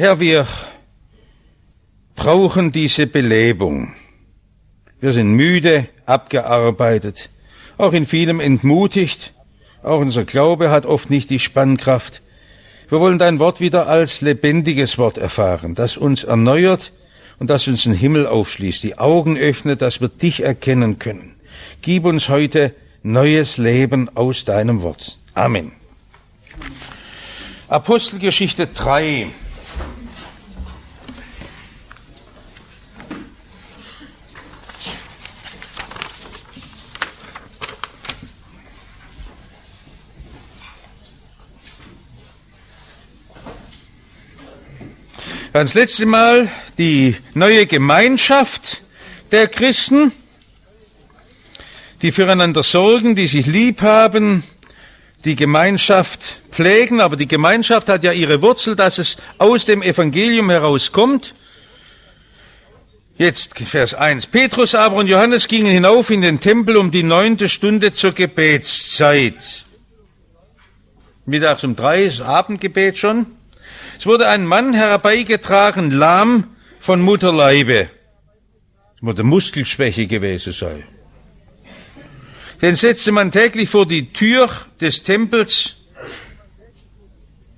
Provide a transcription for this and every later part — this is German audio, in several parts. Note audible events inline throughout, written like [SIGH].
Herr, wir brauchen diese Belebung. Wir sind müde, abgearbeitet, auch in vielem entmutigt. Auch unser Glaube hat oft nicht die Spannkraft. Wir wollen dein Wort wieder als lebendiges Wort erfahren, das uns erneuert und das uns den Himmel aufschließt, die Augen öffnet, dass wir dich erkennen können. Gib uns heute neues Leben aus deinem Wort. Amen. Apostelgeschichte 3. Das letzte Mal die neue Gemeinschaft der Christen, die füreinander sorgen, die sich lieb haben, die Gemeinschaft pflegen, aber die Gemeinschaft hat ja ihre Wurzel, dass es aus dem Evangelium herauskommt. Jetzt Vers 1. Petrus aber und Johannes gingen hinauf in den Tempel um die neunte Stunde zur Gebetszeit. Mittags um drei ist Abendgebet schon. Es wurde ein Mann herbeigetragen, lahm von Mutterleibe. Es wurde Muskelschwäche gewesen sei. Den setzte man täglich vor die Tür des Tempels,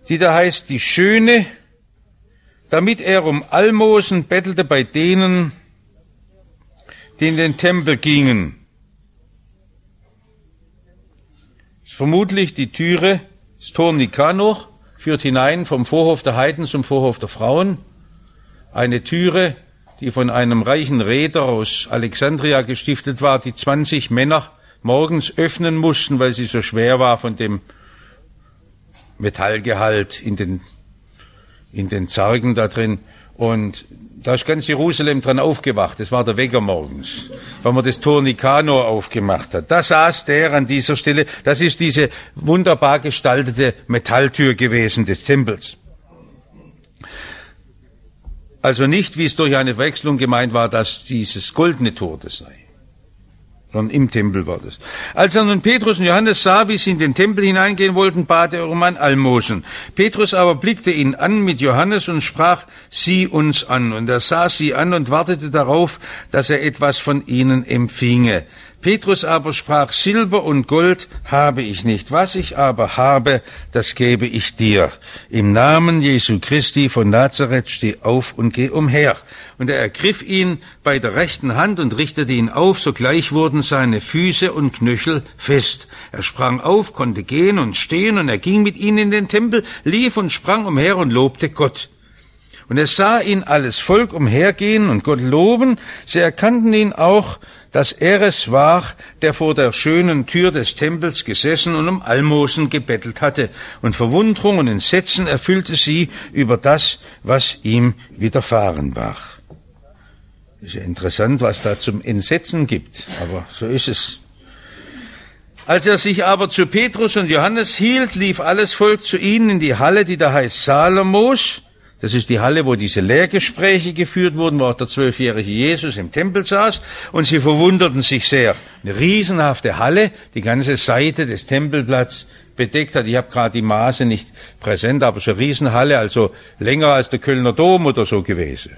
die da heißt die Schöne, damit er um Almosen bettelte bei denen, die in den Tempel gingen. Das ist vermutlich die Türe, das Tor Nikanor, führt hinein vom Vorhof der Heiden zum Vorhof der Frauen. Eine Türe, die von einem reichen Reeder aus Alexandria gestiftet war, die 20 Männer morgens öffnen mussten, weil sie so schwer war von dem Metallgehalt in den, in den Zargen da drin. Und da ist ganz Jerusalem dran aufgewacht. Das war der Wecker morgens, weil man das Tor Nikanor aufgemacht hat. Da saß der an dieser Stelle. Das ist diese wunderbar gestaltete Metalltür gewesen des Tempels. Also nicht, wie es durch eine Wechslung gemeint war, dass dieses goldene Tor das sei sondern im Tempel war das. Als er nun Petrus und Johannes sah, wie sie in den Tempel hineingehen wollten, bat er um ein Almosen. Petrus aber blickte ihn an mit Johannes und sprach, sieh uns an. Und er sah sie an und wartete darauf, dass er etwas von ihnen empfinge. Petrus aber sprach, Silber und Gold habe ich nicht, was ich aber habe, das gebe ich dir. Im Namen Jesu Christi von Nazareth steh auf und geh umher. Und er ergriff ihn bei der rechten Hand und richtete ihn auf, sogleich wurden seine Füße und Knöchel fest. Er sprang auf, konnte gehen und stehen, und er ging mit ihnen in den Tempel, lief und sprang umher und lobte Gott. Und es sah ihn alles Volk umhergehen und Gott loben, sie erkannten ihn auch, dass er es war, der vor der schönen Tür des Tempels gesessen und um Almosen gebettelt hatte, und Verwunderung und Entsetzen erfüllte sie über das, was ihm widerfahren war. Ist ja interessant, was da zum Entsetzen gibt, aber so ist es. Als er sich aber zu Petrus und Johannes hielt, lief alles Volk zu ihnen in die Halle, die da heißt Salomos, das ist die Halle, wo diese Lehrgespräche geführt wurden, wo auch der zwölfjährige Jesus im Tempel saß. Und sie verwunderten sich sehr. Eine riesenhafte Halle, die ganze Seite des Tempelplatz bedeckt hat. Ich habe gerade die Maße nicht präsent, aber so eine Riesenhalle, also länger als der Kölner Dom oder so gewesen.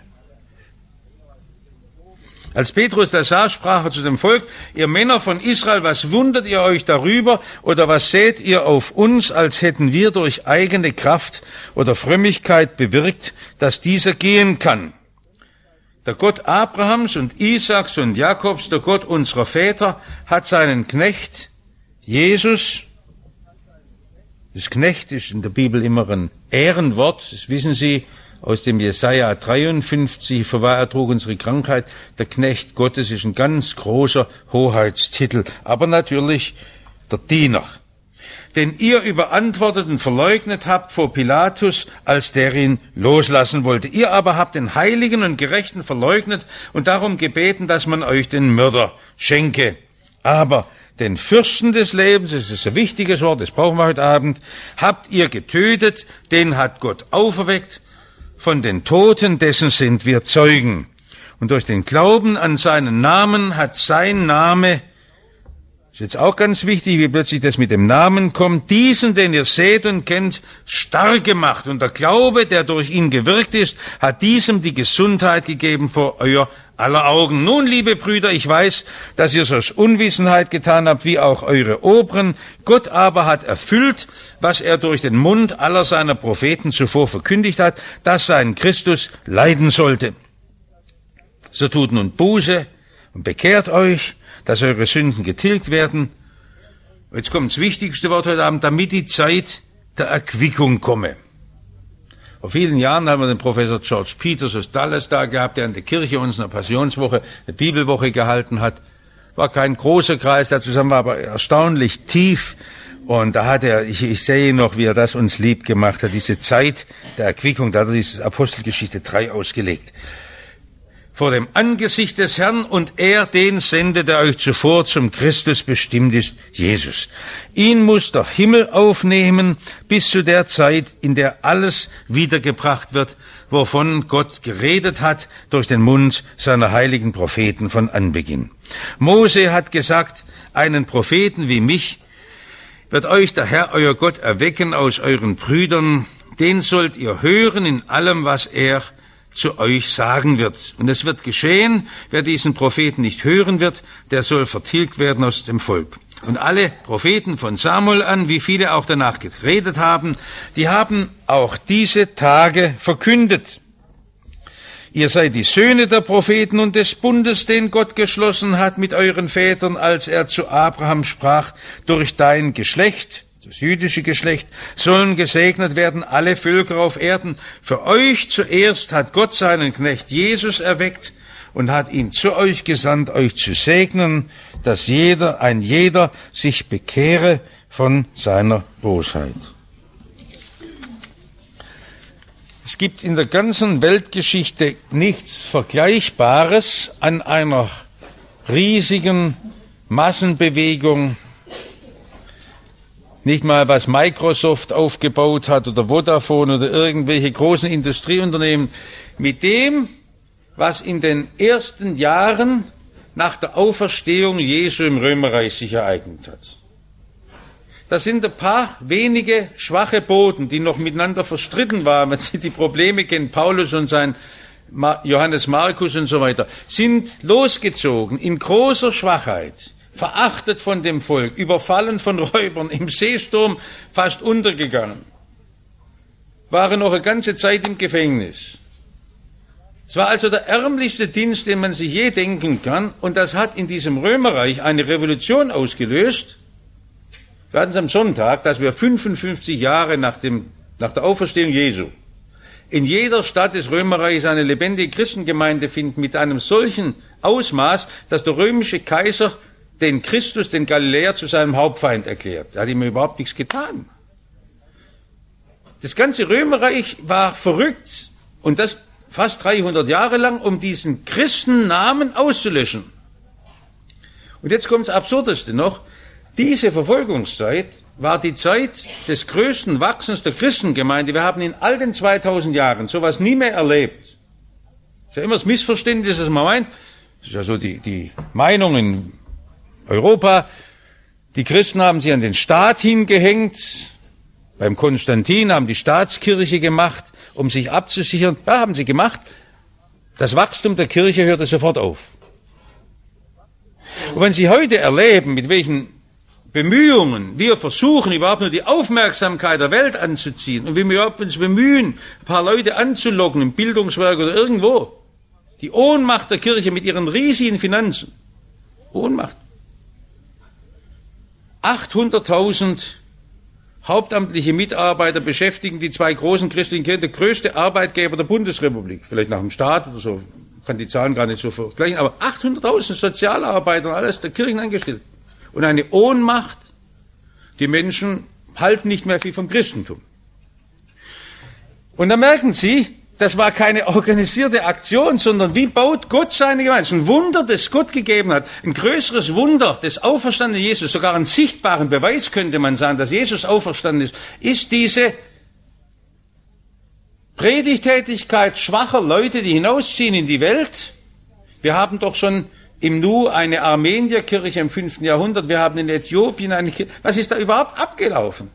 Als Petrus das sah, sprach er zu dem Volk, ihr Männer von Israel, was wundert ihr euch darüber oder was seht ihr auf uns, als hätten wir durch eigene Kraft oder Frömmigkeit bewirkt, dass dieser gehen kann? Der Gott Abrahams und Isaaks und Jakobs, der Gott unserer Väter, hat seinen Knecht Jesus, das Knecht ist in der Bibel immer ein Ehrenwort, das wissen Sie, aus dem Jesaja 53, verwahr er trug unsere Krankheit. Der Knecht Gottes ist ein ganz großer Hoheitstitel, aber natürlich der Diener. Den ihr überantwortet und verleugnet habt vor Pilatus, als der ihn loslassen wollte. Ihr aber habt den Heiligen und Gerechten verleugnet und darum gebeten, dass man euch den Mörder schenke. Aber den Fürsten des Lebens, das ist ein wichtiges Wort, das brauchen wir heute Abend, habt ihr getötet, den hat Gott auferweckt, von den Toten, dessen sind wir Zeugen. Und durch den Glauben an seinen Namen hat sein Name ist jetzt auch ganz wichtig, wie plötzlich das mit dem Namen kommt, diesen, den ihr seht und kennt, stark gemacht. Und der Glaube, der durch ihn gewirkt ist, hat diesem die Gesundheit gegeben vor euer aller Augen. Nun, liebe Brüder, ich weiß, dass ihr es aus Unwissenheit getan habt, wie auch eure Oberen. Gott aber hat erfüllt, was er durch den Mund aller seiner Propheten zuvor verkündigt hat, dass sein Christus leiden sollte. So tut nun Buße und bekehrt euch, dass eure Sünden getilgt werden. Jetzt kommt das wichtigste Wort heute Abend, damit die Zeit der Erquickung komme. Vor vielen Jahren haben wir den Professor George Peters aus Dallas da gehabt, der in der Kirche uns eine Passionswoche, eine Bibelwoche gehalten hat. War kein großer Kreis da zusammen, war aber erstaunlich tief. Und da hat er, ich, ich sehe noch, wie er das uns lieb gemacht hat, diese Zeit der Erquickung, da hat er diese Apostelgeschichte 3 ausgelegt vor dem Angesicht des Herrn und er den sende, der euch zuvor zum Christus bestimmt ist, Jesus. Ihn muss der Himmel aufnehmen bis zu der Zeit, in der alles wiedergebracht wird, wovon Gott geredet hat durch den Mund seiner heiligen Propheten von Anbeginn. Mose hat gesagt, einen Propheten wie mich wird euch der Herr euer Gott erwecken aus euren Brüdern, den sollt ihr hören in allem, was er zu euch sagen wird. Und es wird geschehen, wer diesen Propheten nicht hören wird, der soll vertilgt werden aus dem Volk. Und alle Propheten von Samuel an, wie viele auch danach geredet haben, die haben auch diese Tage verkündet. Ihr seid die Söhne der Propheten und des Bundes, den Gott geschlossen hat mit euren Vätern, als er zu Abraham sprach, durch dein Geschlecht das jüdische Geschlecht, sollen gesegnet werden alle Völker auf Erden. Für euch zuerst hat Gott seinen Knecht Jesus erweckt und hat ihn zu euch gesandt, euch zu segnen, dass jeder, ein jeder sich bekehre von seiner Bosheit. Es gibt in der ganzen Weltgeschichte nichts Vergleichbares an einer riesigen Massenbewegung nicht mal, was Microsoft aufgebaut hat oder Vodafone oder irgendwelche großen Industrieunternehmen. Mit dem, was in den ersten Jahren nach der Auferstehung Jesu im Römerreich sich ereignet hat. Das sind ein paar wenige schwache Boden, die noch miteinander verstritten waren, wenn Sie die Probleme kennen, Paulus und sein Johannes Markus und so weiter, sind losgezogen in großer Schwachheit verachtet von dem Volk, überfallen von Räubern, im Seesturm fast untergegangen, waren noch eine ganze Zeit im Gefängnis. Es war also der ärmlichste Dienst, den man sich je denken kann, und das hat in diesem Römerreich eine Revolution ausgelöst. Wir hatten es am Sonntag, dass wir 55 Jahre nach, dem, nach der Auferstehung Jesu in jeder Stadt des Römerreichs eine lebendige Christengemeinde finden mit einem solchen Ausmaß, dass der römische Kaiser den Christus, den Galiläer, zu seinem Hauptfeind erklärt. Er hat ihm überhaupt nichts getan. Das ganze Römerreich war verrückt und das fast 300 Jahre lang, um diesen Christennamen auszulöschen. Und jetzt kommt das Absurdeste noch. Diese Verfolgungszeit war die Zeit des größten Wachsens der Christengemeinde. Wir haben in all den 2000 Jahren sowas nie mehr erlebt. Das ist ja immer das Missverständnis, dass man meint, das ist ja so die, die Meinungen Europa. Die Christen haben sich an den Staat hingehängt. Beim Konstantin haben die Staatskirche gemacht, um sich abzusichern. Ja, haben sie gemacht. Das Wachstum der Kirche hörte sofort auf. Und wenn Sie heute erleben, mit welchen Bemühungen wir versuchen, überhaupt nur die Aufmerksamkeit der Welt anzuziehen und wie wir überhaupt uns bemühen, ein paar Leute anzulocken im Bildungswerk oder irgendwo, die Ohnmacht der Kirche mit ihren riesigen Finanzen, Ohnmacht. 800.000 hauptamtliche Mitarbeiter beschäftigen die zwei großen christlichen Kirchen, der größte Arbeitgeber der Bundesrepublik, vielleicht nach dem Staat oder so, kann die Zahlen gar nicht so vergleichen, aber 800.000 Sozialarbeiter und alles der Kirchen angestellt. Und eine Ohnmacht, die Menschen halten nicht mehr viel vom Christentum. Und da merken Sie, das war keine organisierte Aktion, sondern wie baut Gott seine Gemeinde? Das ist ein Wunder, das Gott gegeben hat. Ein größeres Wunder des auferstandenen Jesus, sogar einen sichtbaren Beweis könnte man sagen, dass Jesus auferstanden ist, ist diese Predigtätigkeit schwacher Leute, die hinausziehen in die Welt. Wir haben doch schon im Nu eine Armenierkirche im 5. Jahrhundert, wir haben in Äthiopien eine Kirche. Was ist da überhaupt abgelaufen?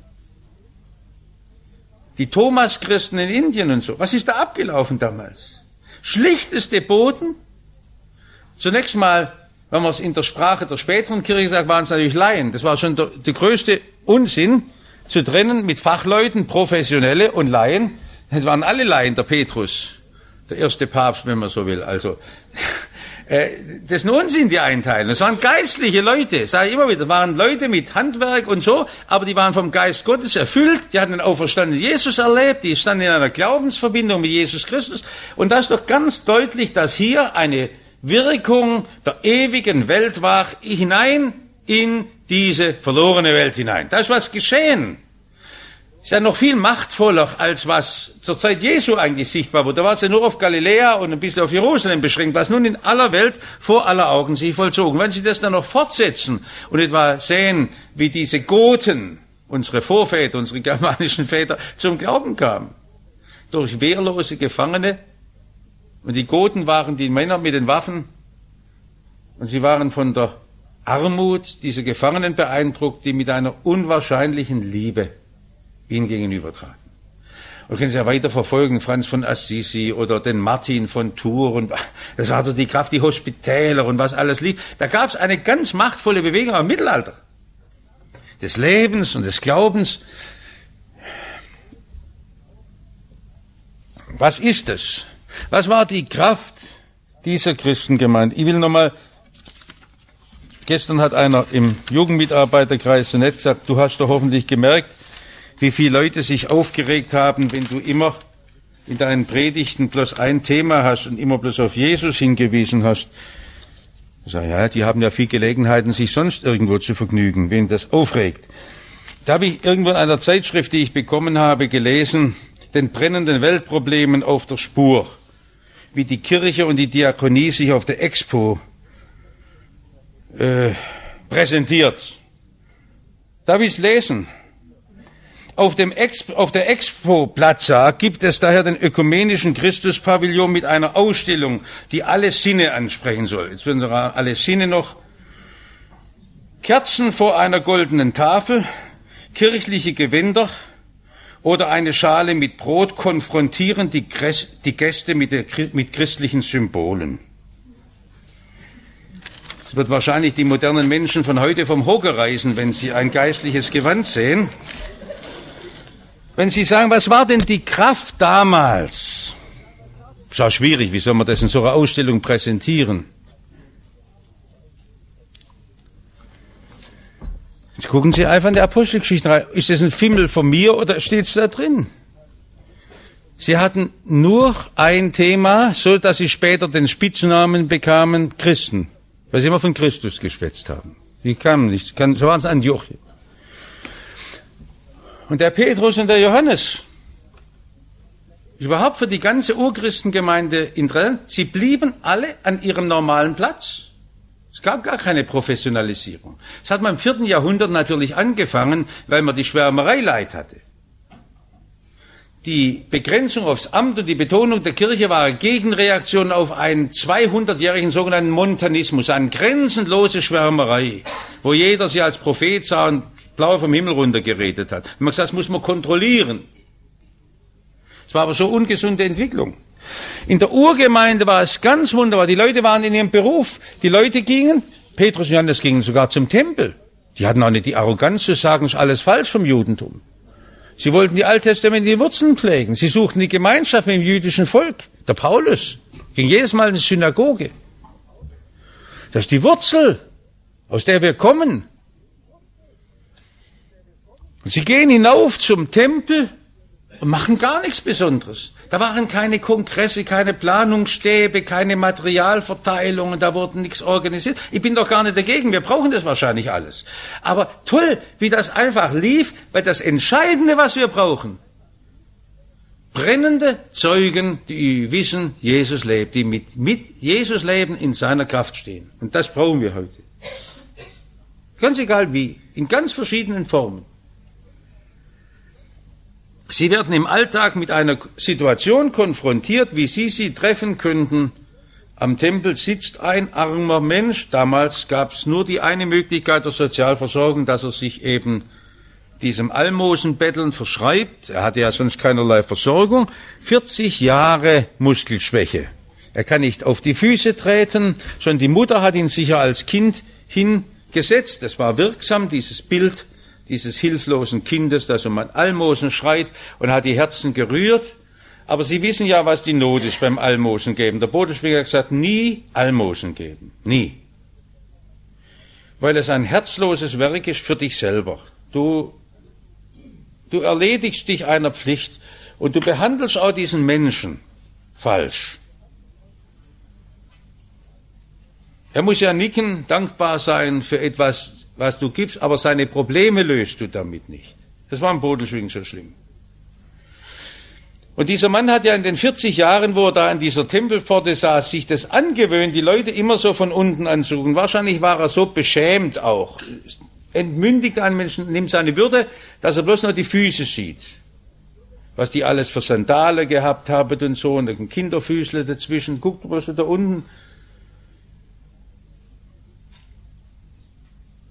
Die Thomas-Christen in Indien und so. Was ist da abgelaufen damals? Schlichteste Boden. Zunächst mal, wenn man es in der Sprache der späteren Kirche sagt, waren es natürlich Laien. Das war schon der, der größte Unsinn, zu trennen mit Fachleuten, Professionelle und Laien. Das waren alle Laien, der Petrus, der erste Papst, wenn man so will. Also, [LAUGHS] das ist ein Unsinn, die einteilen. Das waren geistliche Leute, sage ich immer wieder, waren Leute mit Handwerk und so, aber die waren vom Geist Gottes erfüllt, die hatten den auferstandenen Jesus erlebt, die standen in einer Glaubensverbindung mit Jesus Christus. Und da ist doch ganz deutlich, dass hier eine Wirkung der ewigen Welt war, hinein in diese verlorene Welt hinein. Da ist was geschehen ist ja noch viel machtvoller, als was zur Zeit Jesu eigentlich sichtbar wurde. Da war es ja nur auf Galiläa und ein bisschen auf Jerusalem beschränkt, was nun in aller Welt vor aller Augen sich vollzogen. Wenn Sie das dann noch fortsetzen und etwa sehen, wie diese Goten, unsere Vorväter, unsere [LAUGHS] germanischen Väter, zum Glauben kamen, durch wehrlose Gefangene, und die Goten waren die Männer mit den Waffen, und sie waren von der Armut dieser Gefangenen beeindruckt, die mit einer unwahrscheinlichen Liebe ihnen gegenübertragen. Und können Sie ja weiter verfolgen, Franz von Assisi oder den Martin von Tours und [LAUGHS] das war doch die Kraft, die Hospitäler und was alles lief. Da gab es eine ganz machtvolle Bewegung im Mittelalter. Des Lebens und des Glaubens. Was ist es? Was war die Kraft dieser Christengemeinde? Ich will nochmal, gestern hat einer im Jugendmitarbeiterkreis so nett gesagt, du hast doch hoffentlich gemerkt, wie viele Leute sich aufgeregt haben, wenn du immer in deinen Predigten bloß ein Thema hast und immer bloß auf Jesus hingewiesen hast. Ich sage, ja, die haben ja viel Gelegenheiten, sich sonst irgendwo zu vergnügen, wen das aufregt. Da habe ich irgendwo in einer Zeitschrift, die ich bekommen habe, gelesen, den brennenden Weltproblemen auf der Spur, wie die Kirche und die Diakonie sich auf der Expo äh, präsentiert. Darf ich es lesen? Auf, dem Expo, auf der Expo Plaza gibt es daher den ökumenischen Christuspavillon mit einer Ausstellung, die alle Sinne ansprechen soll. Jetzt werden alle Sinne noch Kerzen vor einer goldenen Tafel, kirchliche Gewänder oder eine Schale mit Brot konfrontieren die, die Gäste mit, der, mit christlichen Symbolen. Es wird wahrscheinlich die modernen Menschen von heute vom Hocker reißen, wenn sie ein geistliches Gewand sehen. Wenn Sie sagen, was war denn die Kraft damals? Ist auch schwierig, wie soll man das in so einer Ausstellung präsentieren? Jetzt gucken Sie einfach in die Apostelgeschichte rein. Ist das ein Fimmel von mir oder steht es da drin? Sie hatten nur ein Thema, so dass sie später den Spitznamen bekamen Christen, weil sie immer von Christus geschwätzt haben. Sie kamen nicht, so waren es Antiochien. Und der Petrus und der Johannes, überhaupt für die ganze Urchristengemeinde interessant, sie blieben alle an ihrem normalen Platz. Es gab gar keine Professionalisierung. Es hat man im vierten Jahrhundert natürlich angefangen, weil man die Schwärmerei leid hatte. Die Begrenzung aufs Amt und die Betonung der Kirche war eine Gegenreaktion auf einen 200-jährigen sogenannten Montanismus, eine grenzenlose Schwärmerei, wo jeder sie als Prophet sah und blau vom Himmel runter geredet hat. Man gesagt, das muss man kontrollieren. Es war aber so ungesunde Entwicklung. In der Urgemeinde war es ganz wunderbar. Die Leute waren in ihrem Beruf. Die Leute gingen, Petrus und Johannes gingen sogar zum Tempel. Die hatten auch nicht die Arroganz zu sagen, es ist alles falsch vom Judentum. Sie wollten die alttestamentlichen Wurzeln pflegen. Sie suchten die Gemeinschaft mit dem jüdischen Volk. Der Paulus ging jedes Mal in die Synagoge. Das ist die Wurzel, aus der wir kommen. Sie gehen hinauf zum Tempel und machen gar nichts Besonderes. Da waren keine Kongresse, keine Planungsstäbe, keine Materialverteilungen, da wurde nichts organisiert. Ich bin doch gar nicht dagegen, wir brauchen das wahrscheinlich alles. Aber toll, wie das einfach lief, weil das Entscheidende, was wir brauchen, brennende Zeugen, die wissen, Jesus lebt, die mit, mit Jesus leben, in seiner Kraft stehen. Und das brauchen wir heute. Ganz egal wie, in ganz verschiedenen Formen. Sie werden im Alltag mit einer Situation konfrontiert, wie Sie sie treffen könnten Am Tempel sitzt ein armer Mensch. Damals gab es nur die eine Möglichkeit der Sozialversorgung, dass er sich eben diesem Almosenbetteln verschreibt. Er hatte ja sonst keinerlei Versorgung. 40 Jahre Muskelschwäche. Er kann nicht auf die Füße treten. Schon die Mutter hat ihn sicher als Kind hingesetzt. Das war wirksam, dieses Bild dieses hilflosen Kindes, das um ein Almosen schreit und hat die Herzen gerührt. Aber Sie wissen ja, was die Not ist beim Almosen geben. Der Bodenspieler hat gesagt, nie Almosen geben. Nie. Weil es ein herzloses Werk ist für dich selber. Du, du erledigst dich einer Pflicht und du behandelst auch diesen Menschen falsch. Er muss ja nicken, dankbar sein für etwas, was du gibst, aber seine Probleme löst du damit nicht. Das war im Bodelschwingen so schlimm. Und dieser Mann hat ja in den 40 Jahren, wo er da an dieser Tempelpforte saß, sich das angewöhnt, die Leute immer so von unten anzugucken. Wahrscheinlich war er so beschämt auch, entmündigt einen Menschen, nimmt seine Würde, dass er bloß noch die Füße sieht. Was die alles für Sandale gehabt haben und so, und ein Kinderfüßle dazwischen, guckt bloß da unten.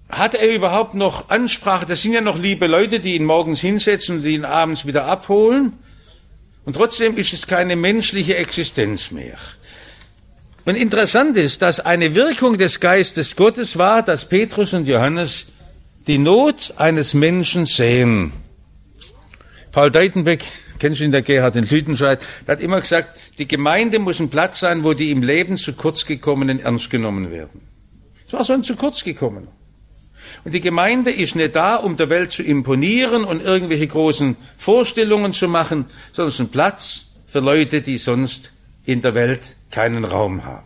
Hat er überhaupt noch Ansprache? Das sind ja noch liebe Leute, die ihn morgens hinsetzen und ihn abends wieder abholen. Und trotzdem ist es keine menschliche Existenz mehr. Und interessant ist, dass eine Wirkung des Geistes Gottes war, dass Petrus und Johannes die Not eines Menschen sehen. Paul Deitenbeck, kennst du ihn, der Gerhard in Lüdenscheid, der hat immer gesagt, die Gemeinde muss ein Platz sein, wo die im Leben zu kurz gekommenen ernst genommen werden. Es war so ein zu kurz gekommener. Und die Gemeinde ist nicht da, um der Welt zu imponieren und irgendwelche großen Vorstellungen zu machen, sondern es ist ein Platz für Leute, die sonst in der Welt keinen Raum haben.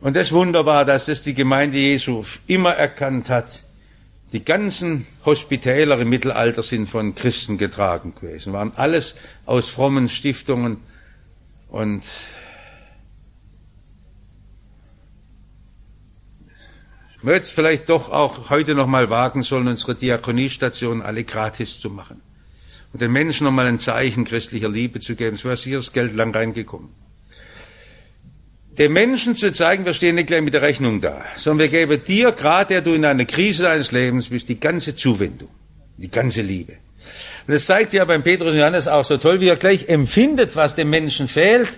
Und das ist wunderbar, dass das die Gemeinde Jesu immer erkannt hat. Die ganzen Hospitäler im Mittelalter sind von Christen getragen gewesen, waren alles aus frommen Stiftungen und Hätten vielleicht doch auch heute noch mal wagen sollen, unsere Diakoniestationen alle gratis zu machen. Und den Menschen noch mal ein Zeichen christlicher Liebe zu geben. Es wäre sicher das Geld lang reingekommen. Den Menschen zu zeigen, wir stehen nicht gleich mit der Rechnung da, sondern wir geben dir, gerade der du in einer Krise deines Lebens bist, die ganze Zuwendung, die ganze Liebe. Und das zeigt ja beim Petrus und Johannes auch so toll, wie er gleich empfindet, was dem Menschen fehlt,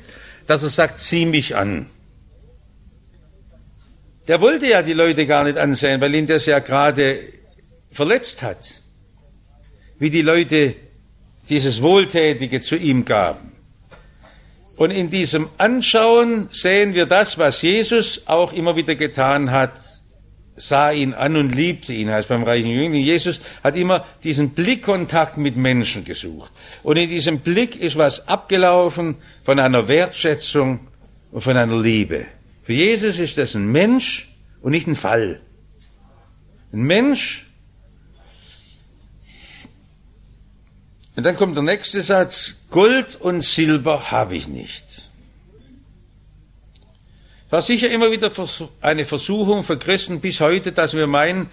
dass er sagt, sieh mich an. Der wollte ja die Leute gar nicht ansehen, weil ihn das ja gerade verletzt hat. Wie die Leute dieses Wohltätige zu ihm gaben. Und in diesem Anschauen sehen wir das, was Jesus auch immer wieder getan hat, sah ihn an und liebte ihn, heißt beim reichen Jüngling. Jesus hat immer diesen Blickkontakt mit Menschen gesucht. Und in diesem Blick ist was abgelaufen von einer Wertschätzung und von einer Liebe. Für Jesus ist das ein Mensch und nicht ein Fall. Ein Mensch. Und dann kommt der nächste Satz, Gold und Silber habe ich nicht. War sicher immer wieder eine Versuchung für Christen bis heute, dass wir meinen,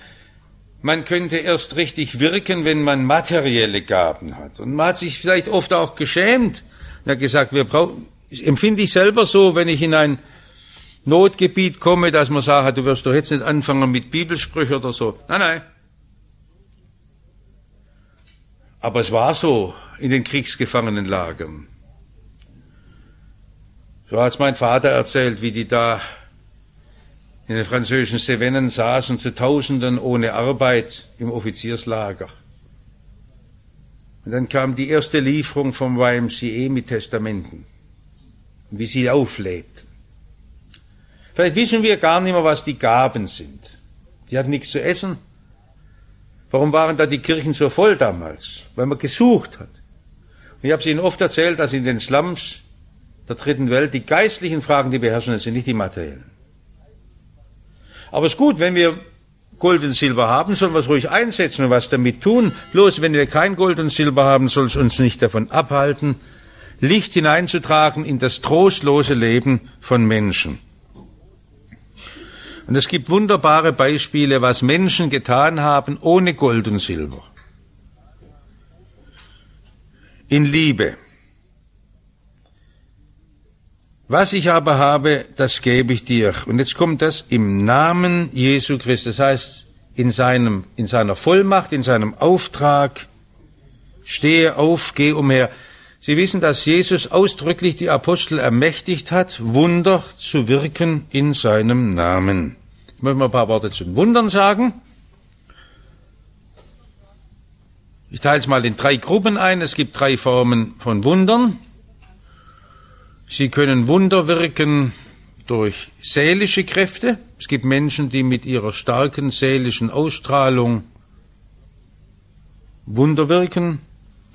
man könnte erst richtig wirken, wenn man materielle Gaben hat. Und man hat sich vielleicht oft auch geschämt. Er hat gesagt, wir brauchen, empfinde ich selber so, wenn ich in ein Notgebiet komme, dass man sagt, du wirst doch jetzt nicht anfangen mit Bibelsprüchen oder so. Nein, nein. Aber es war so in den Kriegsgefangenenlagern. So hat mein Vater erzählt, wie die da in den französischen Cevennen saßen, zu Tausenden ohne Arbeit im Offizierslager. Und dann kam die erste Lieferung vom YMCA mit Testamenten, wie sie auflebten. Vielleicht wissen wir gar nicht mehr, was die Gaben sind. Die hatten nichts zu essen. Warum waren da die Kirchen so voll damals? Weil man gesucht hat. Und ich habe Ihnen oft erzählt, dass in den Slums der dritten Welt die geistlichen Fragen, die beherrschen, sind nicht die materiellen. Aber es ist gut, wenn wir Gold und Silber haben, sollen wir es ruhig einsetzen und was damit tun. Bloß wenn wir kein Gold und Silber haben, soll es uns nicht davon abhalten, Licht hineinzutragen in das trostlose Leben von Menschen. Und es gibt wunderbare Beispiele, was Menschen getan haben ohne Gold und Silber. In Liebe. Was ich aber habe, das gebe ich dir. Und jetzt kommt das im Namen Jesu Christi. Das heißt, in seinem, in seiner Vollmacht, in seinem Auftrag, stehe auf, geh umher. Sie wissen, dass Jesus ausdrücklich die Apostel ermächtigt hat, Wunder zu wirken in seinem Namen. Möchte mal ein paar Worte zu den Wundern sagen. Ich teile es mal in drei Gruppen ein. Es gibt drei Formen von Wundern. Sie können Wunder wirken durch seelische Kräfte. Es gibt Menschen, die mit ihrer starken seelischen Ausstrahlung Wunder wirken,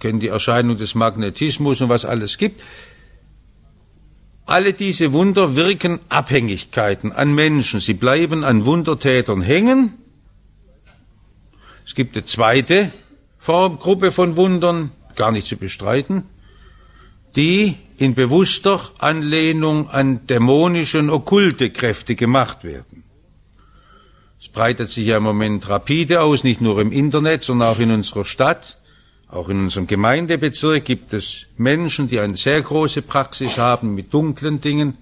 kennen die Erscheinung des Magnetismus und was alles gibt. Alle diese Wunder wirken Abhängigkeiten an Menschen. Sie bleiben an Wundertätern hängen. Es gibt eine zweite Formgruppe von Wundern, gar nicht zu bestreiten die in bewusster Anlehnung an dämonische und okkulte Kräfte gemacht werden. Es breitet sich ja im Moment rapide aus, nicht nur im Internet, sondern auch in unserer Stadt. Auch in unserem Gemeindebezirk gibt es Menschen, die eine sehr große Praxis haben mit dunklen Dingen.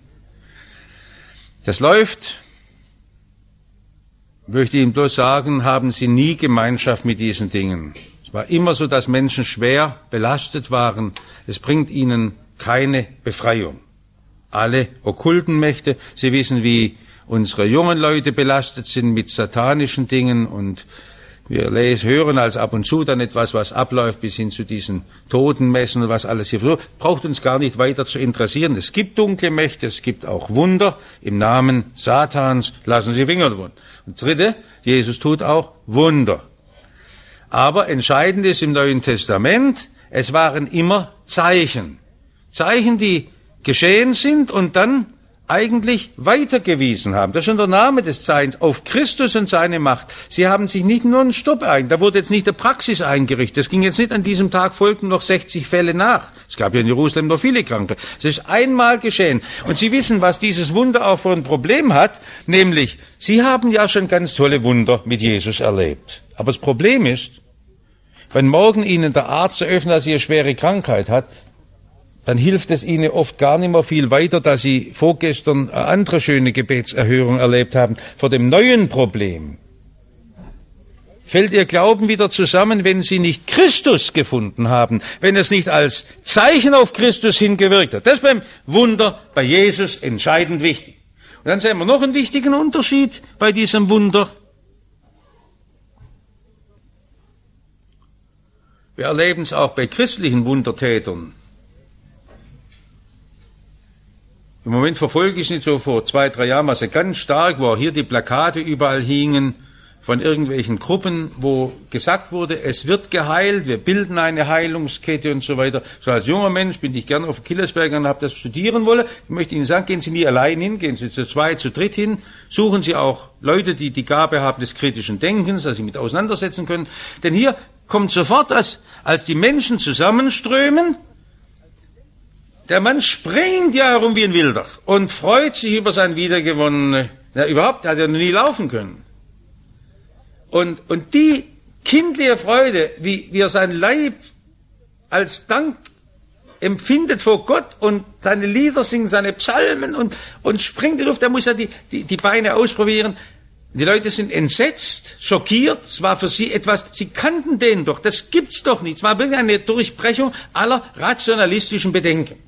Das läuft. Ich möchte Ihnen bloß sagen, haben Sie nie Gemeinschaft mit diesen Dingen war immer so, dass Menschen schwer belastet waren. Es bringt ihnen keine Befreiung. Alle okkulten Mächte, sie wissen, wie unsere jungen Leute belastet sind mit satanischen Dingen und wir lesen, hören als ab und zu dann etwas, was abläuft, bis hin zu diesen Totenmessen und was alles hier so. Braucht uns gar nicht weiter zu interessieren. Es gibt dunkle Mächte, es gibt auch Wunder im Namen Satans. Lassen Sie Finger davon. Und dritte, Jesus tut auch Wunder. Aber entscheidend ist im Neuen Testament, es waren immer Zeichen. Zeichen, die geschehen sind und dann eigentlich weitergewiesen haben. Das ist schon der Name des Zeichens, auf Christus und seine Macht. Sie haben sich nicht nur einen Stopp ein, da wurde jetzt nicht eine Praxis eingerichtet. Es ging jetzt nicht an diesem Tag folgten noch 60 Fälle nach. Es gab ja in Jerusalem noch viele Kranke. Es ist einmal geschehen. Und Sie wissen, was dieses Wunder auch für ein Problem hat, nämlich, Sie haben ja schon ganz tolle Wunder mit Jesus erlebt. Aber das Problem ist, wenn morgen Ihnen der Arzt eröffnet, dass Sie eine schwere Krankheit hat, dann hilft es Ihnen oft gar nicht mehr viel weiter, dass Sie vorgestern eine andere schöne Gebetserhörung erlebt haben. Vor dem neuen Problem fällt Ihr Glauben wieder zusammen, wenn Sie nicht Christus gefunden haben, wenn es nicht als Zeichen auf Christus hingewirkt hat. Das ist beim Wunder bei Jesus entscheidend wichtig. Und dann sehen wir noch einen wichtigen Unterschied bei diesem Wunder. Wir erleben es auch bei christlichen Wundertätern. Im Moment verfolge ich es nicht so vor zwei, drei Jahren, also ganz stark, auch hier die Plakate überall hingen von irgendwelchen Gruppen, wo gesagt wurde, es wird geheilt, wir bilden eine Heilungskette und so weiter. So als junger Mensch bin ich gerne auf Killersberg und habe das studieren wollen. Ich möchte Ihnen sagen, gehen Sie nie allein hin, gehen Sie zu zweit, zu dritt hin, suchen Sie auch Leute, die die Gabe haben des kritischen Denkens, dass Sie mit auseinandersetzen können. Denn hier kommt sofort, als, als die Menschen zusammenströmen, der Mann springt ja herum wie ein Wilder und freut sich über sein wiedergewonnene, na, überhaupt hat er noch nie laufen können. Und, und die kindliche Freude, wie, wie er sein Leib als Dank empfindet vor Gott und seine Lieder singen, seine Psalmen und, und springt in die Luft, er muss ja die, die, die Beine ausprobieren. Die Leute sind entsetzt, schockiert. Es war für sie etwas, sie kannten den doch, das gibt's doch nicht. Es war wirklich eine Durchbrechung aller rationalistischen Bedenken.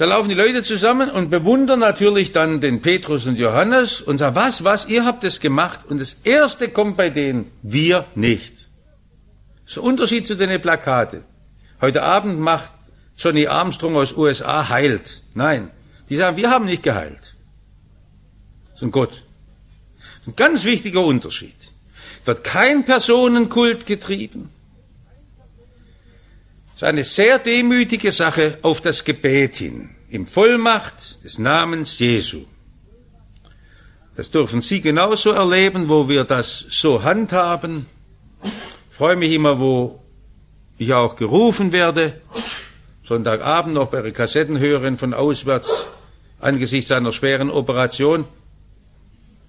Da laufen die Leute zusammen und bewundern natürlich dann den Petrus und Johannes und sagen, was, was, ihr habt es gemacht. Und das Erste kommt bei denen, wir nicht. Das ist der Unterschied zu den Plakate. Heute Abend macht Johnny Armstrong aus USA heilt. Nein, die sagen, wir haben nicht geheilt. Das ist ein Gott. Ein ganz wichtiger Unterschied. Wird kein Personenkult getrieben. Ist eine sehr demütige Sache auf das Gebet hin, im Vollmacht des Namens Jesu. Das dürfen Sie genauso erleben, wo wir das so handhaben. Ich freue mich immer, wo ich auch gerufen werde, Sonntagabend noch bei ihrer Kassettenhörerin von auswärts angesichts einer schweren Operation.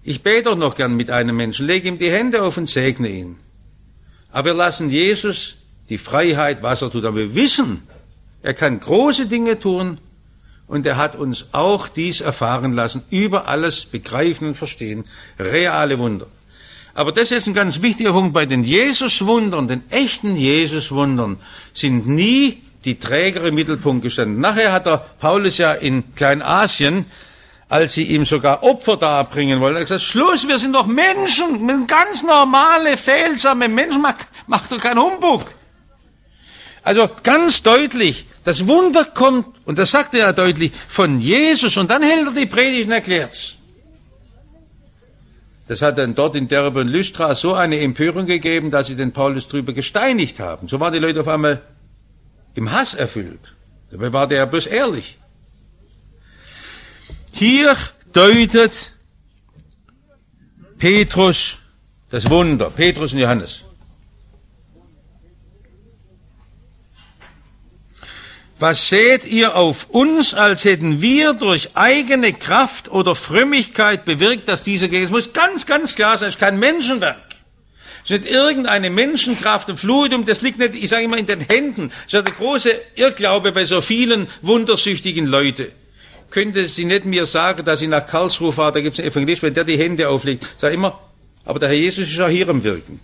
Ich bete doch noch gern mit einem Menschen, lege ihm die Hände auf und segne ihn. Aber wir lassen Jesus die Freiheit, was er tut. Aber wir wissen, er kann große Dinge tun und er hat uns auch dies erfahren lassen, über alles begreifen und verstehen, reale Wunder. Aber das ist ein ganz wichtiger Punkt. Bei den Jesus-Wundern, den echten Jesus-Wundern, sind nie die Träger im Mittelpunkt gestanden. Nachher hat der Paulus ja in Kleinasien, als sie ihm sogar Opfer darbringen wollten, gesagt, Schluss, wir sind doch Menschen, wir sind ganz normale, fehlsame Menschen, mach, mach doch keinen Humbug. Also ganz deutlich, das Wunder kommt, und das sagt er ja deutlich, von Jesus, und dann hält er die Predigt und erklärt's. Das hat dann dort in Derbe und Lystra so eine Empörung gegeben, dass sie den Paulus drüber gesteinigt haben. So waren die Leute auf einmal im Hass erfüllt. Dabei war der ja bloß ehrlich. Hier deutet Petrus das Wunder, Petrus und Johannes. Was seht ihr auf uns, als hätten wir durch eigene Kraft oder Frömmigkeit bewirkt, dass dieser geht? Es muss ganz, ganz klar sein, es ist kein Menschenwerk. Es ist nicht irgendeine Menschenkraft und Fluidum, das liegt nicht, ich sage immer, in den Händen. Das ist ja der große Irrglaube bei so vielen wundersüchtigen Leuten. Könnte sie nicht mir sagen, dass sie nach Karlsruhe fahren, da gibt es einen Evangelist, wenn der die Hände auflegt, sag immer, aber der Herr Jesus ist auch hier am Wirken.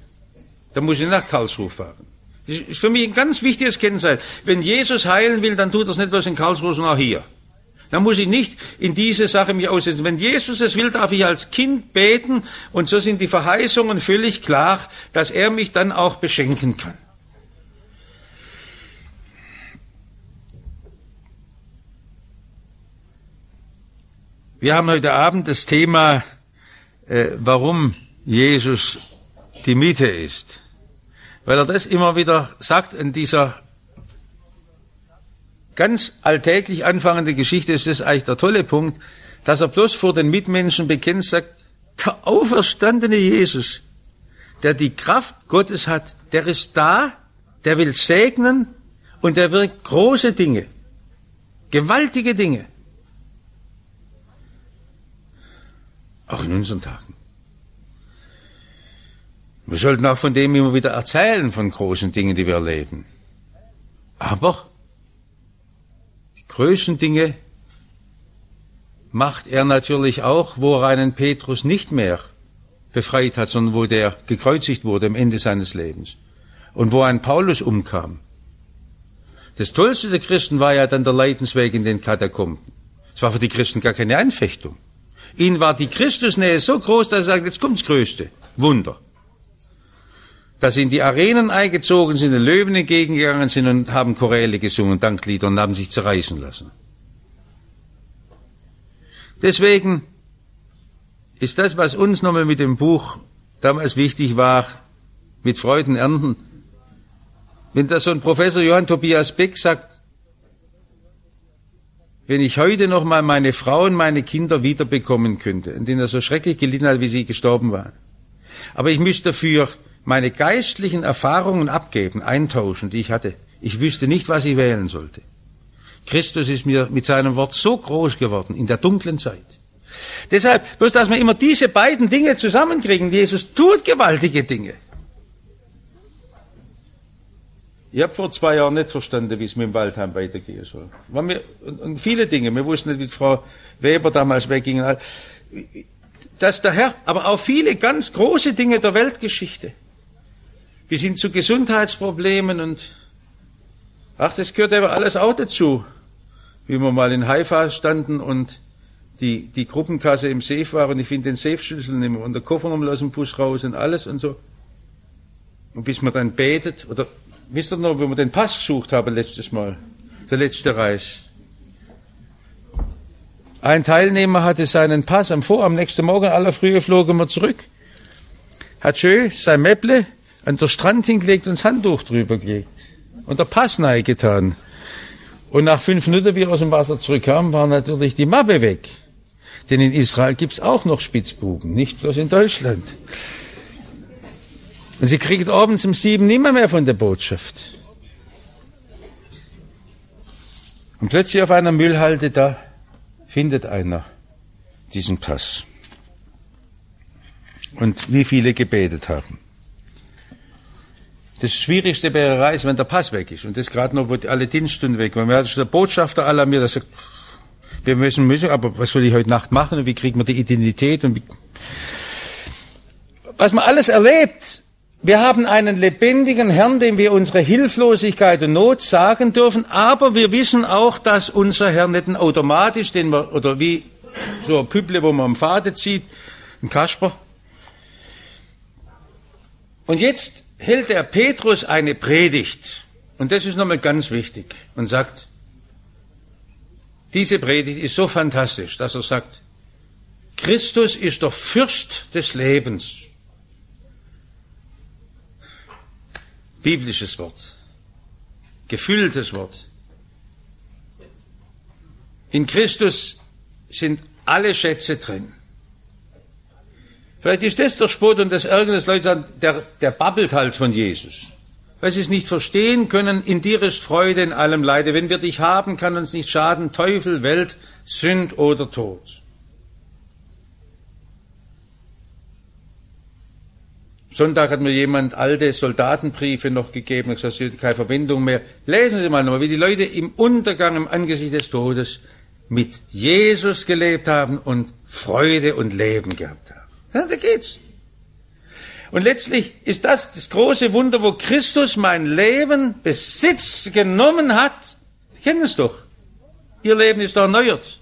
Da muss ich nach Karlsruhe fahren. Das ist für mich ein ganz wichtiges Kennzeichen. Wenn Jesus heilen will, dann tut er es nicht bloß in Karlsruhe, sondern auch hier. Dann muss ich nicht in diese Sache mich aussetzen. Wenn Jesus es will, darf ich als Kind beten und so sind die Verheißungen völlig klar, dass er mich dann auch beschenken kann. Wir haben heute Abend das Thema, äh, warum Jesus die Mitte ist weil er das immer wieder sagt in dieser ganz alltäglich anfangenden Geschichte ist das eigentlich der tolle Punkt, dass er bloß vor den Mitmenschen bekennt, sagt, der auferstandene Jesus, der die Kraft Gottes hat, der ist da, der will segnen und der wirkt große Dinge, gewaltige Dinge. Auch in unseren Tagen. Wir sollten auch von dem immer wieder erzählen, von großen Dingen, die wir erleben. Aber die größten Dinge macht er natürlich auch, wo er einen Petrus nicht mehr befreit hat, sondern wo der gekreuzigt wurde am Ende seines Lebens und wo ein Paulus umkam. Das Tollste der Christen war ja dann der Leidensweg in den Katakomben. Es war für die Christen gar keine Anfechtung. Ihnen war die Christusnähe so groß, dass er sagt, jetzt kommt das Größte. Wunder dass sie in die Arenen eingezogen sind, den Löwen entgegengegangen sind und haben Choräle gesungen, Danklieder und haben sich zerreißen lassen. Deswegen ist das, was uns nochmal mit dem Buch damals wichtig war, mit Freuden ernten. Wenn da so ein Professor Johann Tobias Beck sagt, wenn ich heute noch mal meine Frau und meine Kinder wiederbekommen könnte, in denen er so schrecklich gelitten hat, wie sie gestorben waren. Aber ich müsste dafür meine geistlichen Erfahrungen abgeben, eintauschen, die ich hatte. Ich wüsste nicht, was ich wählen sollte. Christus ist mir mit seinem Wort so groß geworden in der dunklen Zeit. Deshalb, bloß dass wir immer diese beiden Dinge zusammenkriegen, Jesus tut gewaltige Dinge. Ich habe vor zwei Jahren nicht verstanden, wie es mit dem Waldheim weitergehen soll. Wir, und, viele Dinge, wir wussten nicht, wie Frau Weber damals wegging. Dass der Herr, aber auch viele ganz große Dinge der Weltgeschichte bis hin zu Gesundheitsproblemen und ach, das gehört aber alles auch dazu. Wie wir mal in Haifa standen und die, die Gruppenkasse im Safe war und ich finde den Safe-Schlüssel nicht mehr und der Koffer aus dem Bus raus und alles und so. Und bis man dann betet, oder wisst ihr noch, wo wir den Pass gesucht haben letztes Mal, der letzte Reis. Ein Teilnehmer hatte seinen Pass am Vor, am nächsten Morgen aller Frühe flogen wir zurück. Hat schön sein Mäpple an der Strand hingelegt und das Handtuch drüber gelegt und der Pass neu getan. Und nach fünf Minuten, wie er aus dem Wasser zurückkam, war natürlich die Mappe weg. Denn in Israel gibt's auch noch Spitzbuben, nicht bloß in Deutschland. Und sie kriegt abends um sieben nimmer mehr von der Botschaft. Und plötzlich auf einer Müllhalde da findet einer diesen Pass. Und wie viele gebetet haben. Das Schwierigste bei der Reise, wenn der Pass weg ist. Und das gerade noch, wo alle Dienststunden weg waren. Wir hatten der Botschafter alarmiert, der sagt, wir müssen, müssen, aber was soll ich heute Nacht machen und wie kriegt man die Identität und wie, was man alles erlebt. Wir haben einen lebendigen Herrn, dem wir unsere Hilflosigkeit und Not sagen dürfen, aber wir wissen auch, dass unser Herr nicht ein automatisch, den wir, oder wie so ein Püble, wo man am Faden zieht, ein Kasper. Und jetzt hält der Petrus eine Predigt, und das ist nochmal ganz wichtig, und sagt, diese Predigt ist so fantastisch, dass er sagt, Christus ist der Fürst des Lebens. Biblisches Wort, gefühltes Wort. In Christus sind alle Schätze drin. Vielleicht ist das der Spott und das Ärgernis, Leute sagen, der, der babbelt halt von Jesus. Weil sie es nicht verstehen können, in dir ist Freude in allem Leide. Wenn wir dich haben, kann uns nicht schaden, Teufel, Welt, Sünd oder Tod. Sonntag hat mir jemand alte Soldatenbriefe noch gegeben und gesagt, keine Verwendung mehr. Lesen Sie mal nochmal, wie die Leute im Untergang, im Angesicht des Todes mit Jesus gelebt haben und Freude und Leben gehabt haben. Da geht's. Und letztlich ist das das große Wunder, wo Christus mein Leben Besitz genommen hat. Sie kennen es doch. Ihr Leben ist erneuert.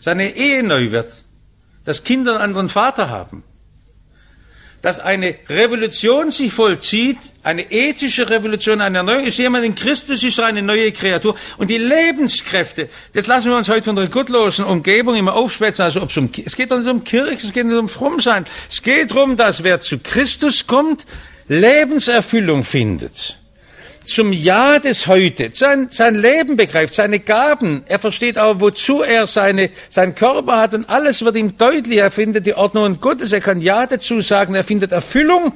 Seine Ehe neu wird. Dass Kinder einen anderen Vater haben dass eine Revolution sich vollzieht, eine ethische Revolution, eine neue, ist jemand in Christus, ist eine neue Kreatur. Und die Lebenskräfte, das lassen wir uns heute von der gottlosen Umgebung immer aufschwätzen, also ob es um, es geht doch nicht um Kirche, es geht nicht um Frommsein. Es geht darum, dass wer zu Christus kommt, Lebenserfüllung findet zum Ja des Heute, sein, sein Leben begreift, seine Gaben. Er versteht auch, wozu er seine, sein Körper hat und alles wird ihm deutlich. Er findet die Ordnung Gottes, er kann Ja dazu sagen, er findet Erfüllung.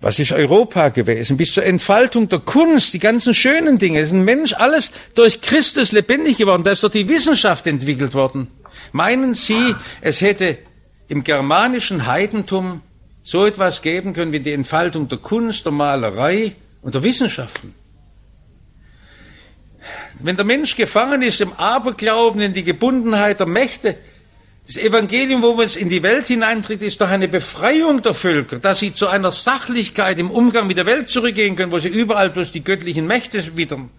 Was ist Europa gewesen? Bis zur Entfaltung der Kunst, die ganzen schönen Dinge. Es ist ein Mensch alles durch Christus lebendig geworden. Da ist doch die Wissenschaft entwickelt worden. Meinen Sie, es hätte im germanischen Heidentum so etwas geben können wie die Entfaltung der Kunst, der Malerei und der Wissenschaften. Wenn der Mensch gefangen ist im Aberglauben, in die Gebundenheit der Mächte, das Evangelium, wo es in die Welt hineintritt, ist doch eine Befreiung der Völker, dass sie zu einer Sachlichkeit im Umgang mit der Welt zurückgehen können, wo sie überall bloß die göttlichen Mächte wittern.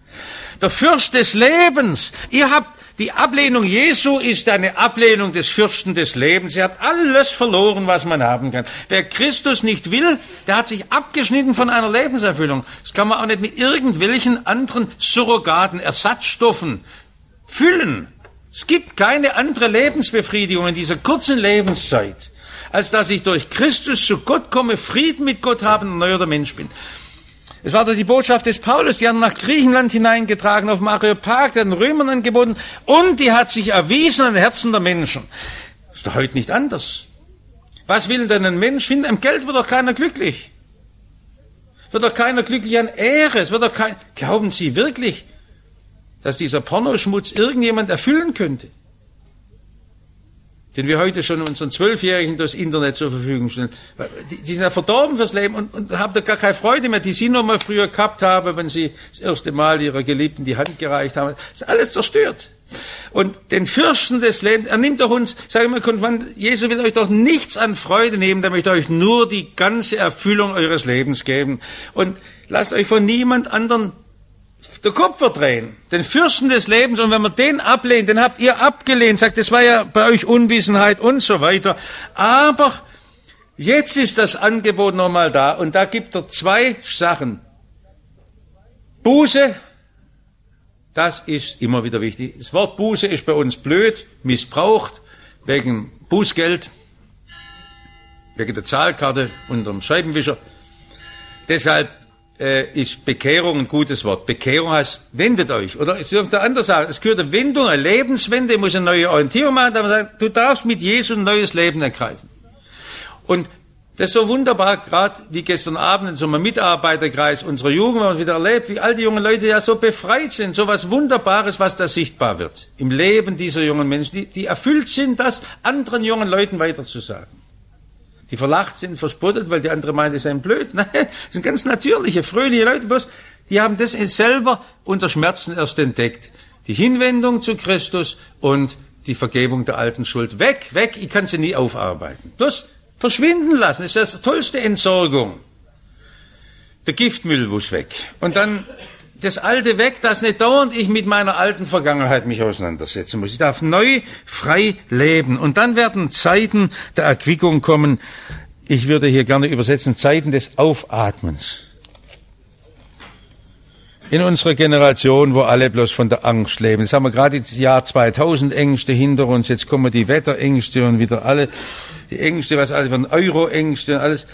Der Fürst des Lebens. Ihr habt die Ablehnung Jesu ist eine Ablehnung des Fürsten des Lebens. Er hat alles verloren, was man haben kann. Wer Christus nicht will, der hat sich abgeschnitten von einer Lebenserfüllung. Das kann man auch nicht mit irgendwelchen anderen Surrogaten, Ersatzstoffen füllen. Es gibt keine andere Lebensbefriedigung in dieser kurzen Lebenszeit, als dass ich durch Christus zu Gott komme, Frieden mit Gott habe und ein neuer Mensch bin. Es war doch die Botschaft des Paulus, die haben nach Griechenland hineingetragen, auf Mareopag, den Römern angeboten und die hat sich erwiesen an den Herzen der Menschen. Ist doch heute nicht anders. Was will denn ein Mensch finden? Am Geld wird doch keiner glücklich. Wird doch keiner glücklich an Ehre. Es wird doch kein, glauben Sie wirklich, dass dieser Pornoschmutz irgendjemand erfüllen könnte? Den wir heute schon unseren Zwölfjährigen durchs Internet zur Verfügung stellen. Die, die sind ja verdorben fürs Leben und, und haben da gar keine Freude mehr, die sie noch mal früher gehabt haben, wenn sie das erste Mal ihrer Geliebten die Hand gereicht haben. Das ist alles zerstört. Und den Fürsten des Lebens, er nimmt doch uns, sage ich mal, Jesus will euch doch nichts an Freude nehmen, der möchte euch nur die ganze Erfüllung eures Lebens geben. Und lasst euch von niemand anderen der Kopf verdrehen, den Fürsten des Lebens, und wenn man den ablehnt, den habt ihr abgelehnt, sagt, das war ja bei euch Unwissenheit und so weiter. Aber jetzt ist das Angebot nochmal da, und da gibt er zwei Sachen. Buße, das ist immer wieder wichtig. Das Wort Buße ist bei uns blöd, missbraucht, wegen Bußgeld, wegen der Zahlkarte unterm Scheibenwischer. Deshalb äh, ist Bekehrung ein gutes Wort. Bekehrung heißt, wendet euch. Oder es dürfte anders sagen. Es gehört eine Wendung, eine Lebenswende, ich muss eine neue Orientierung machen, aber sagt, du darfst mit Jesus ein neues Leben ergreifen. Und das ist so wunderbar, gerade wie gestern Abend in so einem Mitarbeiterkreis unserer Jugend, haben wir wieder erlebt, wie all die jungen Leute ja so befreit sind, so was Wunderbares, was da sichtbar wird im Leben dieser jungen Menschen, die, die erfüllt sind, das anderen jungen Leuten weiterzusagen. Die verlacht sind, verspottet, weil die andere meint, die seien blöd. Nein, das sind ganz natürliche, fröhliche Leute, bloß die haben das selber unter Schmerzen erst entdeckt. Die Hinwendung zu Christus und die Vergebung der alten Schuld. Weg, weg, ich kann sie nie aufarbeiten. Bloß verschwinden lassen, das ist das tollste Entsorgung. Der Giftmüll muss weg. Und dann das Alte weg, dass nicht dauernd ich mit meiner alten Vergangenheit mich auseinandersetzen muss. Ich darf neu, frei leben. Und dann werden Zeiten der Erquickung kommen. Ich würde hier gerne übersetzen, Zeiten des Aufatmens. In unserer Generation, wo alle bloß von der Angst leben. Jetzt haben wir gerade das Jahr 2000 Ängste hinter uns. Jetzt kommen die Wetterängste und wieder alle, die Ängste, was alles von Euro-Ängste und alles.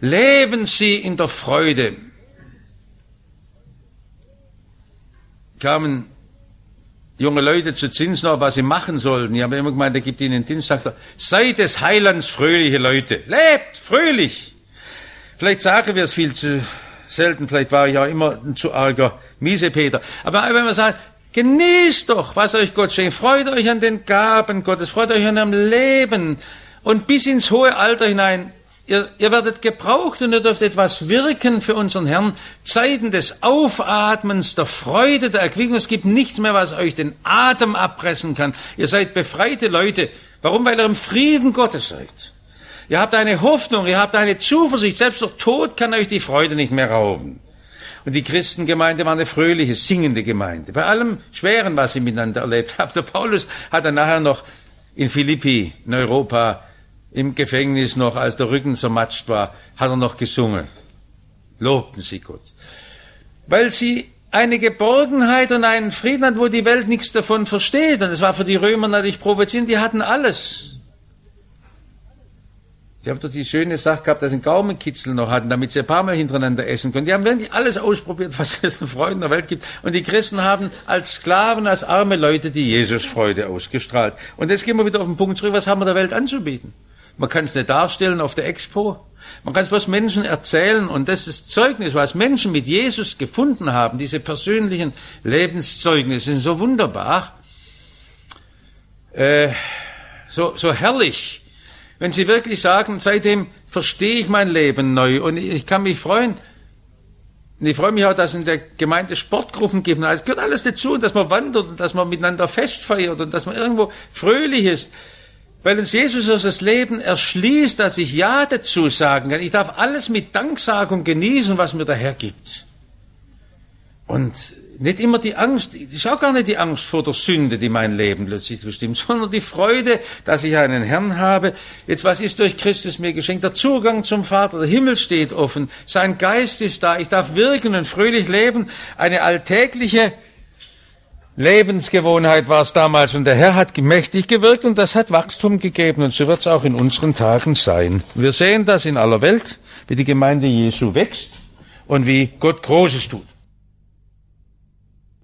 Leben Sie in der Freude. Kamen junge Leute zu Zinsnau, was sie machen sollten. Die haben immer gemeint, er gibt ihnen Dienst, sagt er, seid des Heilands fröhliche Leute. Lebt fröhlich. Vielleicht sagen wir es viel zu selten, vielleicht war ich auch immer ein zu arger Miesepeter. Aber wenn man sagt, genießt doch, was euch Gott schenkt, freut euch an den Gaben Gottes, freut euch an dem Leben und bis ins hohe Alter hinein Ihr, ihr werdet gebraucht und ihr dürft etwas wirken für unseren Herrn. Zeiten des Aufatmens, der Freude, der Erquickung. Es gibt nichts mehr, was euch den Atem abpressen kann. Ihr seid befreite Leute. Warum? Weil ihr im Frieden Gottes seid. Ihr habt eine Hoffnung, ihr habt eine Zuversicht. Selbst der Tod kann euch die Freude nicht mehr rauben. Und die Christengemeinde war eine fröhliche, singende Gemeinde. Bei allem Schweren, was sie miteinander erlebt haben. Der Paulus hat dann nachher noch in Philippi, in Europa, im Gefängnis noch, als der Rücken zermatscht war, hat er noch gesungen. Lobten sie Gott. Weil sie eine Geborgenheit und einen Frieden hat, wo die Welt nichts davon versteht. Und es war für die Römer natürlich provozierend, die hatten alles. Die haben doch die schöne Sache gehabt, dass sie einen Gaumenkitzel noch hatten, damit sie ein paar Mal hintereinander essen können. Die haben wirklich alles ausprobiert, was es in Freude in der Welt gibt. Und die Christen haben als Sklaven, als arme Leute die Jesusfreude ausgestrahlt. Und jetzt gehen wir wieder auf den Punkt zurück, was haben wir der Welt anzubieten? Man kann es nicht darstellen auf der Expo. Man kann es bloß Menschen erzählen und das ist Zeugnis, was Menschen mit Jesus gefunden haben. Diese persönlichen Lebenszeugnisse sind so wunderbar, äh, so, so herrlich. Wenn sie wirklich sagen, seitdem verstehe ich mein Leben neu und ich kann mich freuen. Und ich freue mich auch, dass es in der Gemeinde Sportgruppen gibt. Es gehört alles dazu, dass man wandert und dass man miteinander festfeiert und dass man irgendwo fröhlich ist weil uns Jesus aus das Leben erschließt, dass ich Ja dazu sagen kann. Ich darf alles mit Danksagung genießen, was mir der Herr gibt. Und nicht immer die Angst, ist auch gar nicht die Angst vor der Sünde, die mein Leben plötzlich bestimmt, [LAUGHS] sondern die Freude, dass ich einen Herrn habe. Jetzt, was ist durch Christus mir geschenkt? Der Zugang zum Vater, der Himmel steht offen, sein Geist ist da, ich darf wirken und fröhlich leben, eine alltägliche Lebensgewohnheit war es damals und der Herr hat mächtig gewirkt und das hat Wachstum gegeben und so wird es auch in unseren Tagen sein. Wir sehen das in aller Welt, wie die Gemeinde Jesu wächst und wie Gott Großes tut.